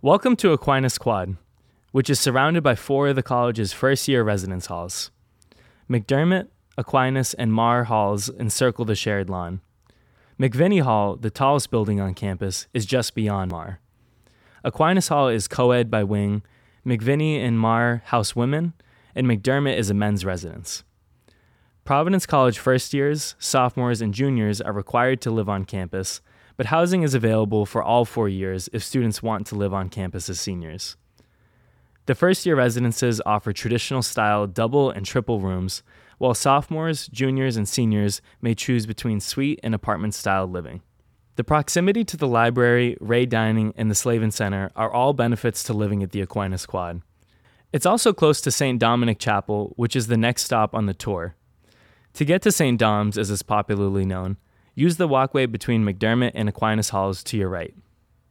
Welcome to Aquinas Quad, which is surrounded by four of the college's first year residence halls. McDermott, Aquinas, and Meagher halls encircle the shared lawn. McVinney Hall, the tallest building on campus, is just beyond Meagher. Aquinas Hall is co ed by wing, McVinney and Meagher house women, and McDermott is a men's residence. Providence College first years, sophomores, and juniors are required to live on campus, but housing is available for all four years if students want to live on campus as seniors. The first year residences offer traditional style double and triple rooms, while sophomores, juniors, and seniors may choose between suite and apartment style living. The proximity to the library, Ray Dining, and the Slavin Center are all benefits to living at the Aquinas Quad. It's also close to St. Dominic Chapel, which is the next stop on the tour. To get to St. Dom's, as it's popularly known, use the walkway between McDermott and Aquinas Halls to your right.